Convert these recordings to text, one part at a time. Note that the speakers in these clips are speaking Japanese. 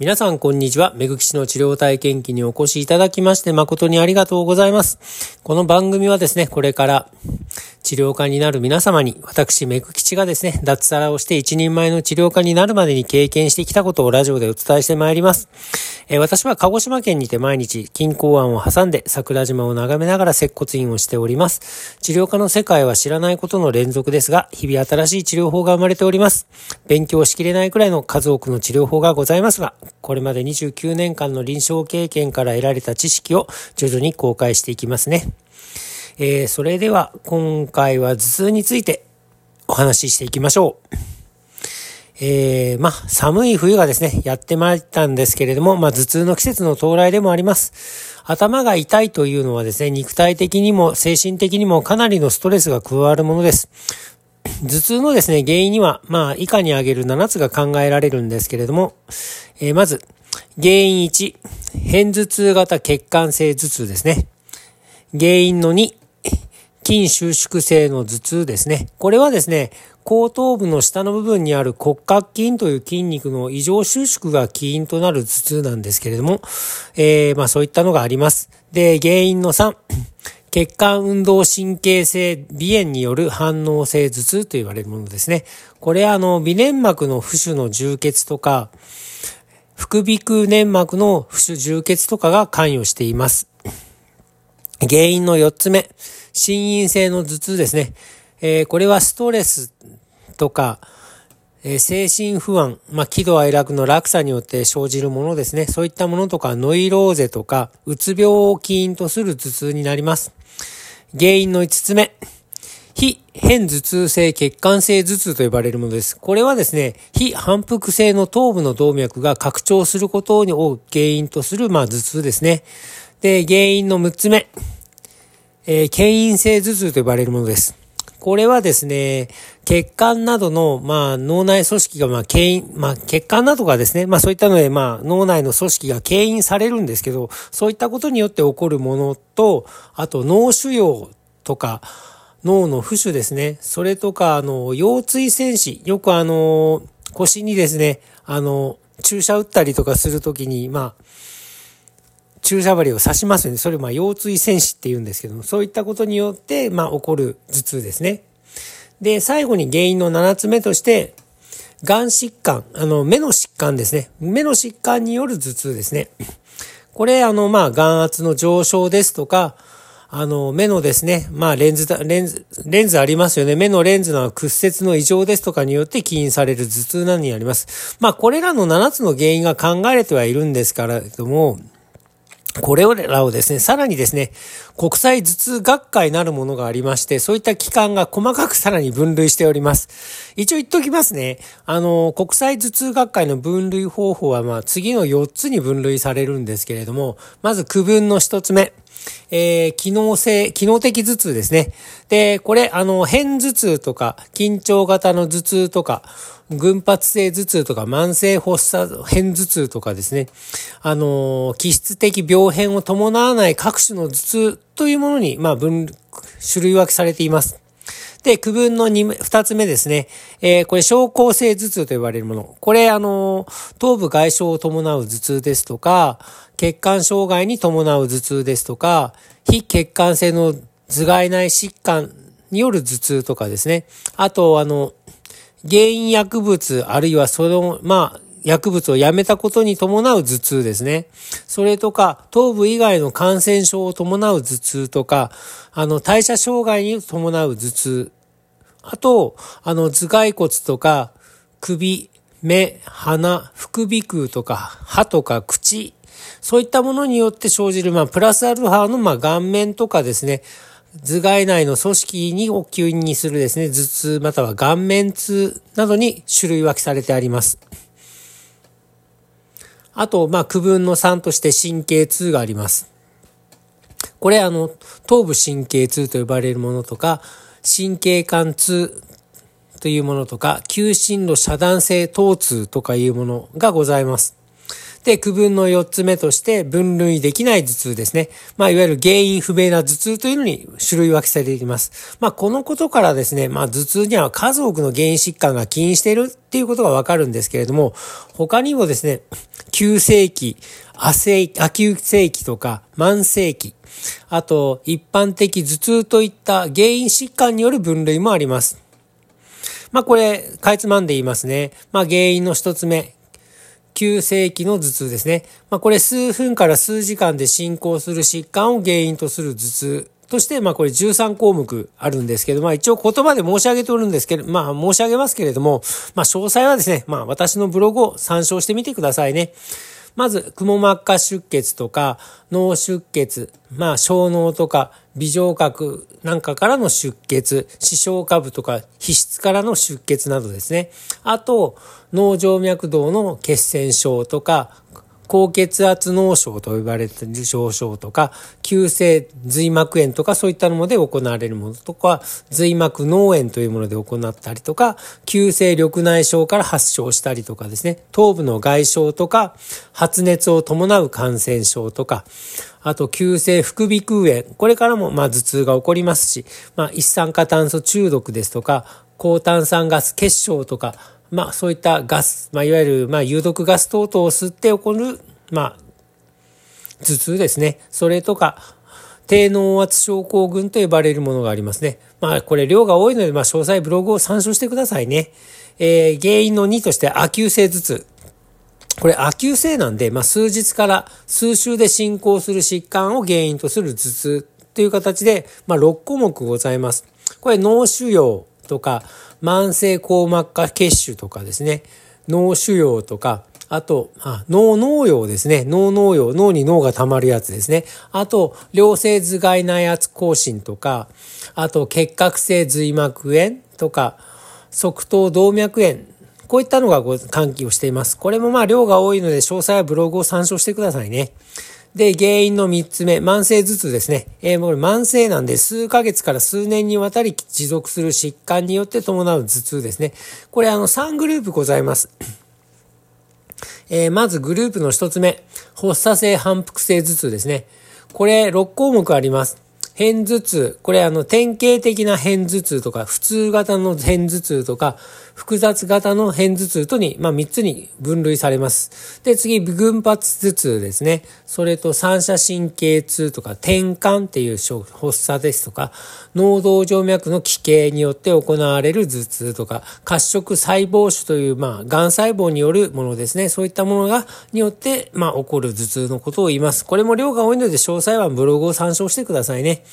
皆さん、こんにちは。目ぐきしの治療体験記にお越しいただきまして誠にありがとうございます。この番組はですね、これから治療家になる皆様に、私、めぐきちがですね、脱サラをして一人前の治療家になるまでに経験してきたことをラジオでお伝えしてまいります。えー、私は鹿児島県にて毎日、金港湾を挟んで桜島を眺めながら接骨院をしております。治療家の世界は知らないことの連続ですが、日々新しい治療法が生まれております。勉強しきれないくらいの数多くの治療法がございますが、これまで29年間の臨床経験から得られた知識を徐々に公開していきますね。えー、それでは今回は頭痛についてお話ししていきましょう。えー、まあ、寒い冬がですね、やってまいったんですけれども、まあ、頭痛の季節の到来でもあります。頭が痛いというのはですね、肉体的にも精神的にもかなりのストレスが加わるものです。頭痛のですね、原因には、まあ、以下に挙げる7つが考えられるんですけれども、えー、まず、原因1、偏頭痛型血管性頭痛ですね。原因の2、筋収縮性の頭痛ですね。これはですね、後頭部の下の部分にある骨格筋という筋肉の異常収縮が起因となる頭痛なんですけれども、えー、まあそういったのがあります。で、原因の3、血管運動神経性鼻炎による反応性頭痛と言われるものですね。これあの、微粘膜の浮腫の充血とか、副鼻腔粘膜の浮腫充血とかが関与しています。原因の4つ目、心因性の頭痛ですね。えー、これはストレスとか、えー、精神不安、まあ、喜怒哀楽の落差によって生じるものですね。そういったものとか、ノイローゼとか、うつ病を起因とする頭痛になります。原因の5つ目、非変頭痛性血管性頭痛と呼ばれるものです。これはですね、非反復性の頭部の動脈が拡張することを原因とする、まあ、頭痛ですね。で、原因の6つ目、えー、牽引性頭痛と呼ばれるものです。これはですね、血管などの、まあ、脳内組織が、まあ、牽引、まあ、血管などがですね、まあ、そういったので、まあ、脳内の組織が牽引されるんですけど、そういったことによって起こるものと、あと、脳腫瘍とか、脳の浮腫ですね。それとか、あの、腰椎戦士。よくあの、腰にですね、あの、注射打ったりとかするときに、まあ、注射針を刺しますよね。それま腰椎戦士って言うんですけども、そういったことによって、ま起こる頭痛ですね。で、最後に原因の7つ目として、眼疾患、あの、目の疾患ですね。目の疾患による頭痛ですね。これ、あの、まあ、眼圧の上昇ですとか、あの、目のですね、まあ、レンズ、レンズ、レンズありますよね。目のレンズの屈折の異常ですとかによって起因される頭痛などにあります。まあ、これらの7つの原因が考えれてはいるんですからども、これらをですね、さらにですね、国際頭痛学会なるものがありまして、そういった機関が細かくさらに分類しております。一応言っときますね。あの、国際頭痛学会の分類方法は、まあ、次の4つに分類されるんですけれども、まず区分の1つ目。えー、機能性、機能的頭痛ですね。で、これ、あの、変頭痛とか、緊張型の頭痛とか、群発性頭痛とか、慢性発作変頭痛とかですね。あの、気質的病変を伴わない各種の頭痛というものに、まあ、分、種類分けされています。で、区分の二二つ目ですね。えー、これ、症候性頭痛と呼ばれるもの。これ、あの、頭部外傷を伴う頭痛ですとか、血管障害に伴う頭痛ですとか、非血管性の頭蓋内疾患による頭痛とかですね。あと、あの、原因薬物、あるいはその、まあ、薬物をやめたことに伴う頭痛ですね。それとか、頭部以外の感染症を伴う頭痛とか、あの、代謝障害に伴う頭痛。あと、あの、頭蓋骨とか、首、目、鼻、副鼻腔とか、歯とか口、そういったものによって生じる、まあ、プラスアルファの、まあ、顔面とかですね、頭蓋内の組織にを吸引にするですね、頭痛または顔面痛などに種類分けされてあります。あと、まあ、区分の3として神経痛があります。これ、あの、頭部神経痛と呼ばれるものとか、神経管痛というものとか、急進路遮断性疼痛とかいうものがございます。で、区分の4つ目として分類できない頭痛ですね。まあ、いわゆる原因不明な頭痛というのに種類分けされています。まあ、このことからですね、まあ、頭痛には数多くの原因疾患が起因しているっていうことがわかるんですけれども、他にもですね、急性期、亜性、亜急性期とか慢性期、あと一般的頭痛といった原因疾患による分類もあります。まあこれ、かいつまんで言いますね。まあ原因の一つ目、急性期の頭痛ですね。まあこれ数分から数時間で進行する疾患を原因とする頭痛として、まあこれ13項目あるんですけど、まあ一応言葉で申し上げておるんですけど、まあ申し上げますけれども、まあ詳細はですね、まあ私のブログを参照してみてくださいね。まず、くも膜下出血とか、脳出血、まあ、小脳とか、微状核なんかからの出血、視床下部とか、皮質からの出血などですね。あと、脳静脈動の血栓症とか、高血圧脳症と呼ばれてる症状とか、急性髄膜炎とかそういったもので行われるものとか、髄膜脳炎というもので行ったりとか、急性緑内障から発症したりとかですね、頭部の外傷とか、発熱を伴う感染症とか、あと、急性副鼻腔炎。これからも、まあ、頭痛が起こりますし、まあ、一酸化炭素中毒ですとか、高炭酸ガス結晶とか、まあそういったガス、まあいわゆるまあ有毒ガス等々を吸って起こる、まあ頭痛ですね。それとか、低脳圧症候群と呼ばれるものがありますね。まあこれ量が多いので、まあ詳細ブログを参照してくださいね。えー、原因の2として亜急性頭痛。これ亜急性なんで、まあ数日から数週で進行する疾患を原因とする頭痛という形で、まあ6項目ございます。これ脳腫瘍とか、慢性硬膜下血腫とかですね、脳腫瘍とか、あと、あ脳脳葉ですね。脳脳葉、脳に脳が溜まるやつですね。あと、良性頭蓋内圧更新とか、あと、結核性髄膜炎とか、側頭動脈炎。こういったのが関係をしています。これもまあ量が多いので詳細はブログを参照してくださいね。で、原因の3つ目、慢性頭痛ですね。えー、もう慢性なんで数ヶ月から数年にわたり持続する疾患によって伴う頭痛ですね。これあの3グループございます。えー、まずグループの1つ目、発作性反復性頭痛ですね。これ6項目あります。偏頭痛。これあの典型的な偏頭痛とか、普通型の偏頭痛とか、複雑型の偏頭痛とに、まあ、3つに分類されます。で、次、群発頭痛ですね。それと三者神経痛とか、転換っていう発作ですとか、脳動静脈の奇形によって行われる頭痛とか、褐色細胞腫という、まあ、癌細胞によるものですね。そういったものが、によって、まあ、起こる頭痛のことを言います。これも量が多いので、詳細はブログを参照してくださいね。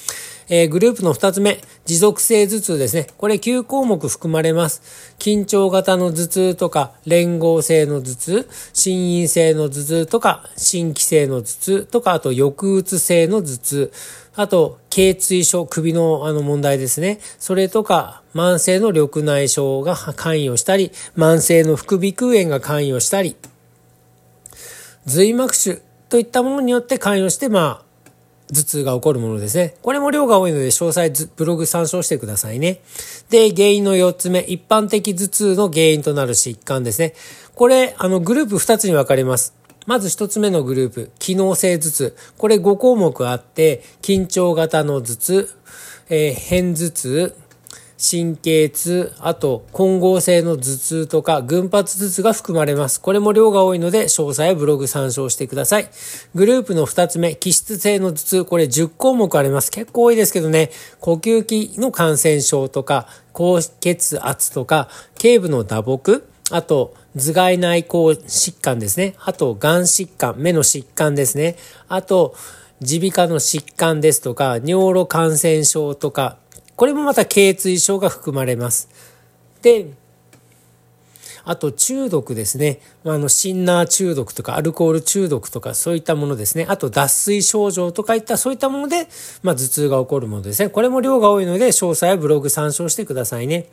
えー、グループの2つ目、持続性頭痛ですね。これ9項目含まれます。緊張型の頭痛とか、連合性の頭痛、心因性の頭痛とか、新規性の頭痛とか、あと抑うつ性の頭痛、あと、頸椎症、首のあの問題ですね。それとか、慢性の緑内障が関与したり、慢性の副鼻腔炎が関与したり、髄膜腫といったものによって関与して、まあ、頭痛が起こるものですね。これも量が多いので詳細ブログ参照してくださいね。で、原因の4つ目、一般的頭痛の原因となる疾患ですね。これ、あの、グループ2つに分かれます。まず1つ目のグループ、機能性頭痛。これ5項目あって、緊張型の頭痛、えー、変頭痛、神経痛、あと混合性の頭痛とか群発頭痛が含まれます。これも量が多いので詳細はブログ参照してください。グループの2つ目、気質性の頭痛、これ10項目あります。結構多いですけどね、呼吸器の感染症とか、高血圧とか、頸部の打撲、あと、頭蓋内向疾患ですね。あと、眼疾患、目の疾患ですね。あと、耳鼻科の疾患ですとか、尿路感染症とか、これもまた頚椎症が含まれます。で、あと中毒ですね。あの、シンナー中毒とかアルコール中毒とかそういったものですね。あと脱水症状とかいったそういったもので、まあ頭痛が起こるものですね。これも量が多いので詳細はブログ参照してくださいね。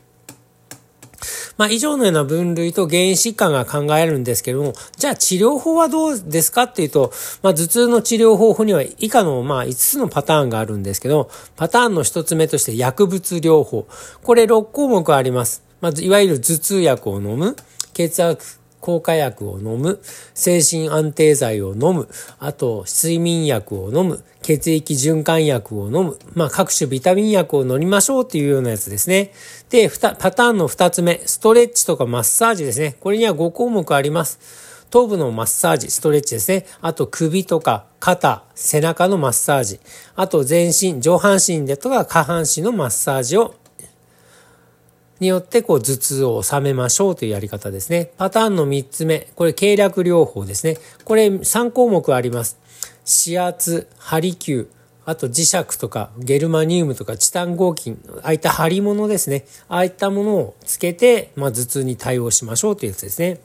まあ、以上のような分類と原因疾患が考えるんですけども、じゃあ治療法はどうですかっていうと、まあ、頭痛の治療方法には以下の、まあ、5つのパターンがあるんですけど、パターンの1つ目として薬物療法。これ6項目あります。まず、いわゆる頭痛薬を飲む、血圧抗火薬を飲む、精神安定剤を飲む、あと睡眠薬を飲む、血液循環薬を飲む、まあ各種ビタミン薬を飲みましょうっていうようなやつですね。で、パターンの2つ目、ストレッチとかマッサージですね。これには5項目あります。頭部のマッサージ、ストレッチですね。あと首とか肩、背中のマッサージ。あと全身、上半身でとか下半身のマッサージをによってこう頭痛を収めましょうというやり方ですね。パターンの3つ目、これ経略療法ですね。これ3項目あります。指圧、ハリキュー、あと磁石とかゲルマニウムとかチタン合金、ああいった張り物ですね。ああいったものをつけて、まあ、頭痛に対応しましょうというやつですね。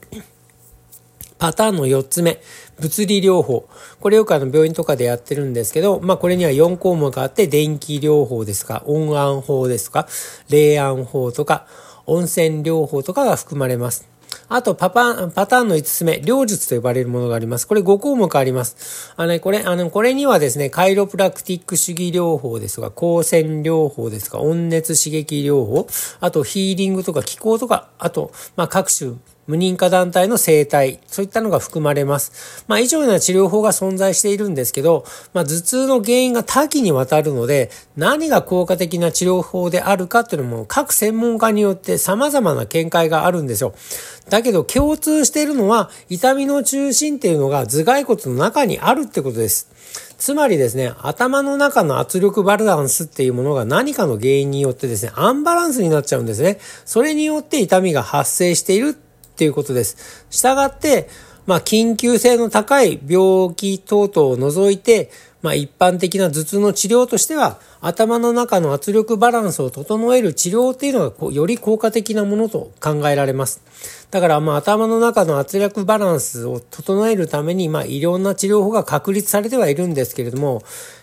パターンの4つ目、物理療法。これよくあの病院とかでやってるんですけど、まあこれには4項目があって、電気療法ですか、温安法ですか、冷安法とか、温泉療法とかが含まれます。あと、パパ、パターンの5つ目、療術と呼ばれるものがあります。これ5項目あります。あの、ね、これ、あの、これにはですね、カイロプラクティック主義療法ですとか、光線療法ですとか、温熱刺激療法、あとヒーリングとか気候とか、あと、まあ、各種無認可団体の生態、そういったのが含まれます。まあ、以上な治療法が存在しているんですけど、まあ、頭痛の原因が多岐にわたるので、何が効果的な治療法であるかっていうのも、各専門家によって様々な見解があるんですよ。だけど、共通しているのは、痛みの中心っていうのが頭蓋骨の中にあるってことです。つまりですね、頭の中の圧力バランスっていうものが何かの原因によってですね、アンバランスになっちゃうんですね。それによって痛みが発生しているっていうことです。したがって、まあ、緊急性の高い病気等々を除いて、まあ、一般的な頭痛の治療としては、頭の中の圧力バランスを整える治療っていうのがより効果的なものと考えられます。だから、まあ、頭の中の圧力バランスを整えるために、まあ、いろんな治療法が確立されてはいるんですけれども、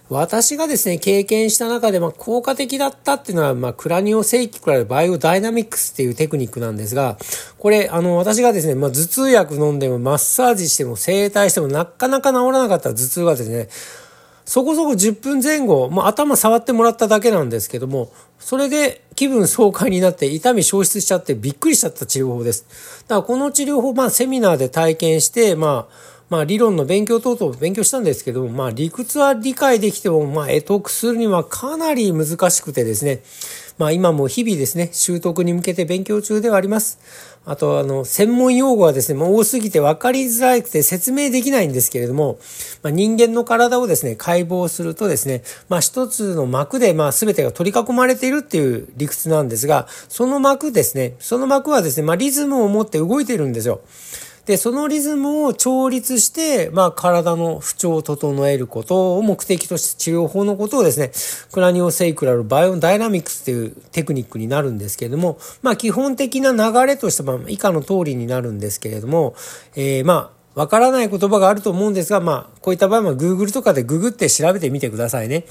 私がですね、経験した中で、まあ、効果的だったっていうのは、まあ、クラニオセイキクラルバイオダイナミックスっていうテクニックなんですが、これ、あの、私がですね、まあ、頭痛薬飲んでも、マッサージしても、整体しても、なかなか治らなかった頭痛がですね、そこそこ10分前後、もう頭触ってもらっただけなんですけども、それで気分爽快になって痛み消失しちゃってびっくりしちゃった治療法です。だからこの治療法、まあセミナーで体験して、まあ、まあ理論の勉強等々勉強したんですけども、まあ理屈は理解できても、まあ得得するにはかなり難しくてですね、まあ今も日々ですね、習得に向けて勉強中ではあります。あと、あの、専門用語はですね、もう多すぎて分かりづらくて説明できないんですけれども、まあ、人間の体をですね、解剖するとですね、まあ一つの膜で、まあ全てが取り囲まれているっていう理屈なんですが、その膜ですね、その膜はですね、まあリズムを持って動いているんですよ。で、そのリズムを調律して、まあ、体の不調を整えることを目的として治療法のことをですね、クラニオセイクラルバイオダイナミクスっていうテクニックになるんですけれども、まあ、基本的な流れとしては以下の通りになるんですけれども、えー、まあ、わからない言葉があると思うんですが、まあ、こういった場合は Google とかでググって調べてみてくださいね。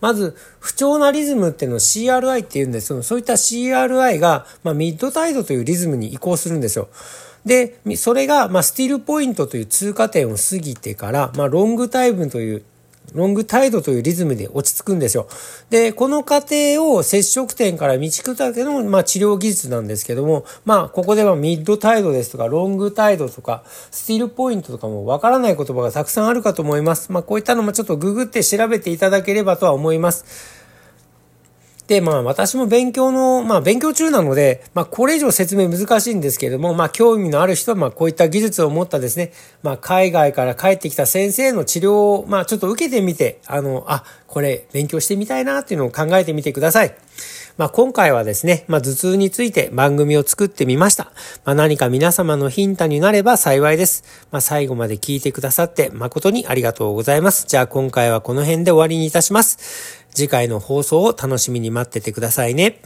まず、不調なリズムっていうのを CRI って言うんですけど、そういった CRI が、まあ、ミッドタイドというリズムに移行するんですよ。で、それが、まあ、スティールポイントという通過点を過ぎてから、まあ、ロングタイムという、ロングタイドというリズムで落ち着くんですよ。で、この過程を接触点から道くたけの、まあ、治療技術なんですけども、まあ、ここではミッドタイドですとか、ロングタイドとか、スティールポイントとかもわからない言葉がたくさんあるかと思います。まあ、こういったのもちょっとググって調べていただければとは思います。で、まあ私も勉強の、まあ勉強中なので、まあこれ以上説明難しいんですけれども、まあ興味のある人は、まあこういった技術を持ったですね、まあ海外から帰ってきた先生の治療を、まあちょっと受けてみて、あの、あ、これ勉強してみたいなっていうのを考えてみてください。まあ、今回はですね、まあ、頭痛について番組を作ってみました。まあ、何か皆様のヒントになれば幸いです。まあ、最後まで聞いてくださって誠にありがとうございます。じゃあ今回はこの辺で終わりにいたします。次回の放送を楽しみに待っててくださいね。